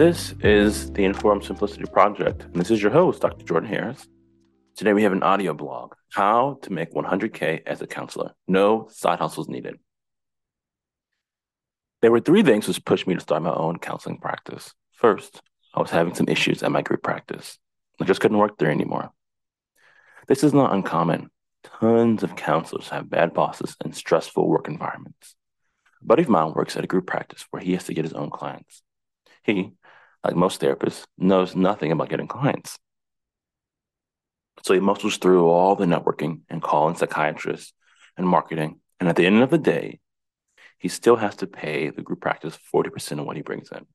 This is the Informed Simplicity Project, and this is your host, Dr. Jordan Harris. Today we have an audio blog How to Make 100K as a Counselor. No side hustles needed. There were three things which pushed me to start my own counseling practice. First, I was having some issues at my group practice. I just couldn't work there anymore. This is not uncommon. Tons of counselors have bad bosses and stressful work environments. A buddy of mine works at a group practice where he has to get his own clients. He, like most therapists, knows nothing about getting clients. So he muscles through all the networking and calling psychiatrists and marketing. And at the end of the day, he still has to pay the group practice 40% of what he brings in.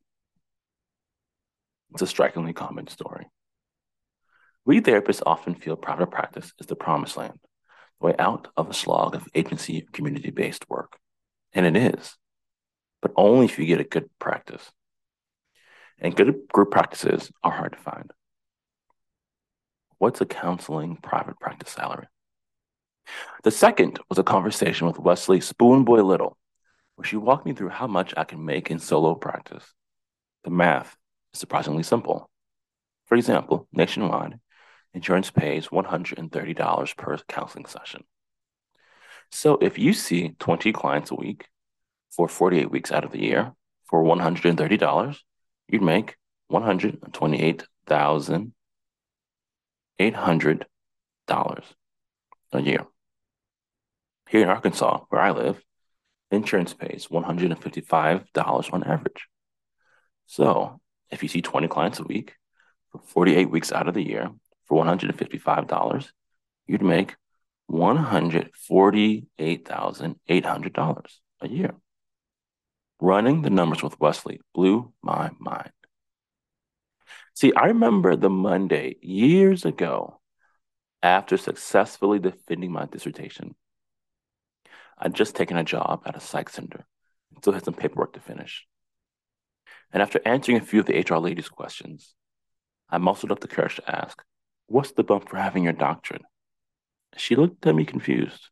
It's a strikingly common story. We therapists often feel private practice is the promised land, the way out of the slog of agency community based work. And it is, but only if you get a good practice. And good group practices are hard to find. What's a counseling private practice salary? The second was a conversation with Wesley Spoonboy Little, where she walked me through how much I can make in solo practice. The math is surprisingly simple. For example, nationwide, insurance pays $130 per counseling session. So if you see 20 clients a week for 48 weeks out of the year for $130, you'd make $128,800 a year. Here in Arkansas, where I live, insurance pays $155 on average. So if you see 20 clients a week for 48 weeks out of the year for $155, you'd make $148,800 a year. Running the numbers with Wesley blew my mind. See, I remember the Monday years ago after successfully defending my dissertation. I'd just taken a job at a psych center and still had some paperwork to finish. And after answering a few of the HR ladies' questions, I mustered up the courage to ask, What's the bump for having your doctorate? She looked at me confused.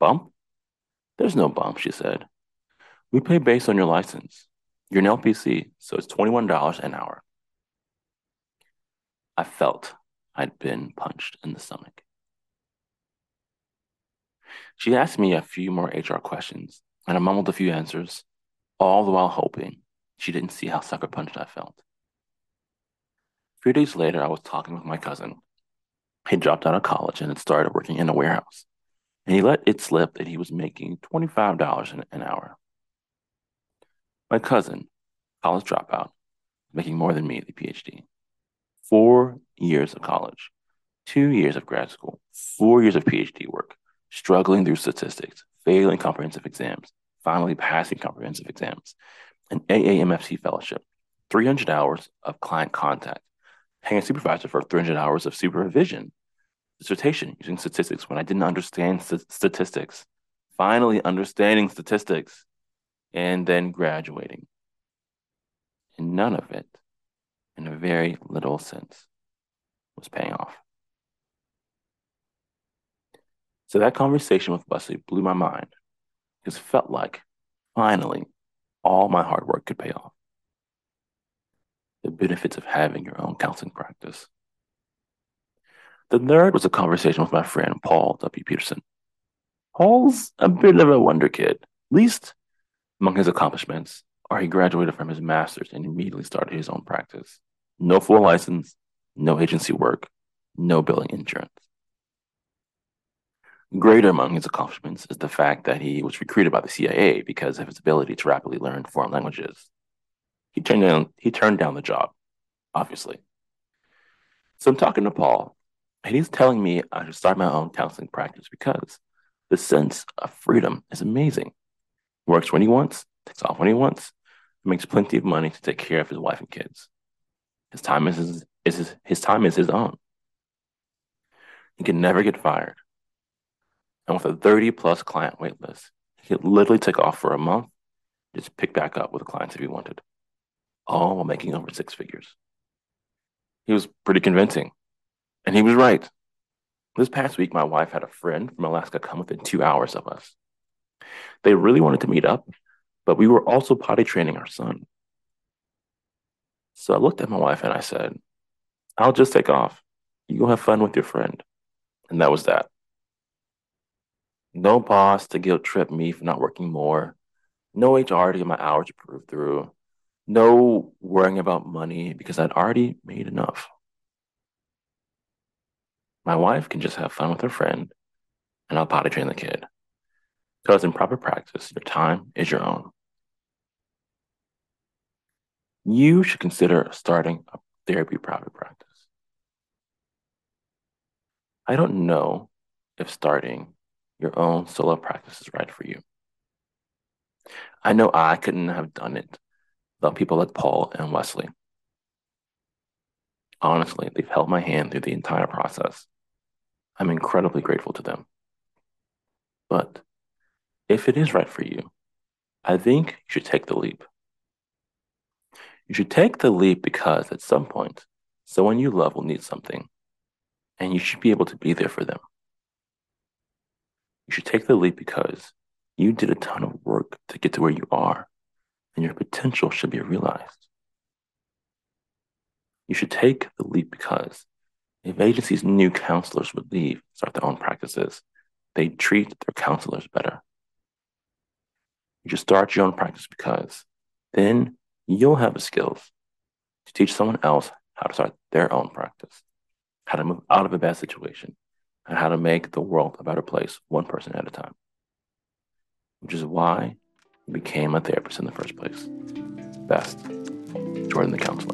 Bump? There's no bump, she said. We pay based on your license. You're an LPC, so it's $21 an hour. I felt I'd been punched in the stomach. She asked me a few more HR questions, and I mumbled a few answers, all the while hoping she didn't see how sucker punched I felt. A few days later, I was talking with my cousin. He dropped out of college and had started working in a warehouse, and he let it slip that he was making $25 an hour. My cousin, college dropout, making more than me at the PhD. Four years of college, two years of grad school, four years of PhD work, struggling through statistics, failing comprehensive exams, finally passing comprehensive exams, an AAMFT fellowship, 300 hours of client contact, paying a supervisor for 300 hours of supervision, dissertation using statistics when I didn't understand st- statistics, finally understanding statistics, and then graduating. And none of it, in a very little sense, was paying off. So that conversation with Wesley blew my mind because it felt like finally all my hard work could pay off. The benefits of having your own counseling practice. The third was a conversation with my friend Paul W. Peterson. Paul's a bit of a wonder kid, at least among his accomplishments are he graduated from his master's and immediately started his own practice. No full license, no agency work, no billing insurance. Greater among his accomplishments is the fact that he was recruited by the CIA because of his ability to rapidly learn foreign languages. He turned down, he turned down the job, obviously. So I'm talking to Paul, and he's telling me I should start my own counseling practice because the sense of freedom is amazing works when he wants, takes off when he wants, makes plenty of money to take care of his wife and kids. His time is his, is his, his time is his own. He can never get fired. And with a 30 plus client wait list, he could literally take off for a month, just pick back up with clients if he wanted, all while making over six figures. He was pretty convincing. And he was right. This past week, my wife had a friend from Alaska come within two hours of us. They really wanted to meet up, but we were also potty training our son. So I looked at my wife and I said, I'll just take off. You go have fun with your friend. And that was that. No boss to guilt trip me for not working more. No HR to get my hours approved through. No worrying about money because I'd already made enough. My wife can just have fun with her friend and I'll potty train the kid. Because in proper practice, your time is your own. You should consider starting a therapy private practice. I don't know if starting your own solo practice is right for you. I know I couldn't have done it without people like Paul and Wesley. Honestly, they've held my hand through the entire process. I'm incredibly grateful to them. But if it is right for you, I think you should take the leap. You should take the leap because at some point, someone you love will need something, and you should be able to be there for them. You should take the leap because you did a ton of work to get to where you are, and your potential should be realized. You should take the leap because if agencies knew counselors would leave, start their own practices, they'd treat their counselors better. You should start your own practice because then you'll have the skills to teach someone else how to start their own practice, how to move out of a bad situation, and how to make the world a better place one person at a time. Which is why you became a therapist in the first place. Best, Jordan the counselor.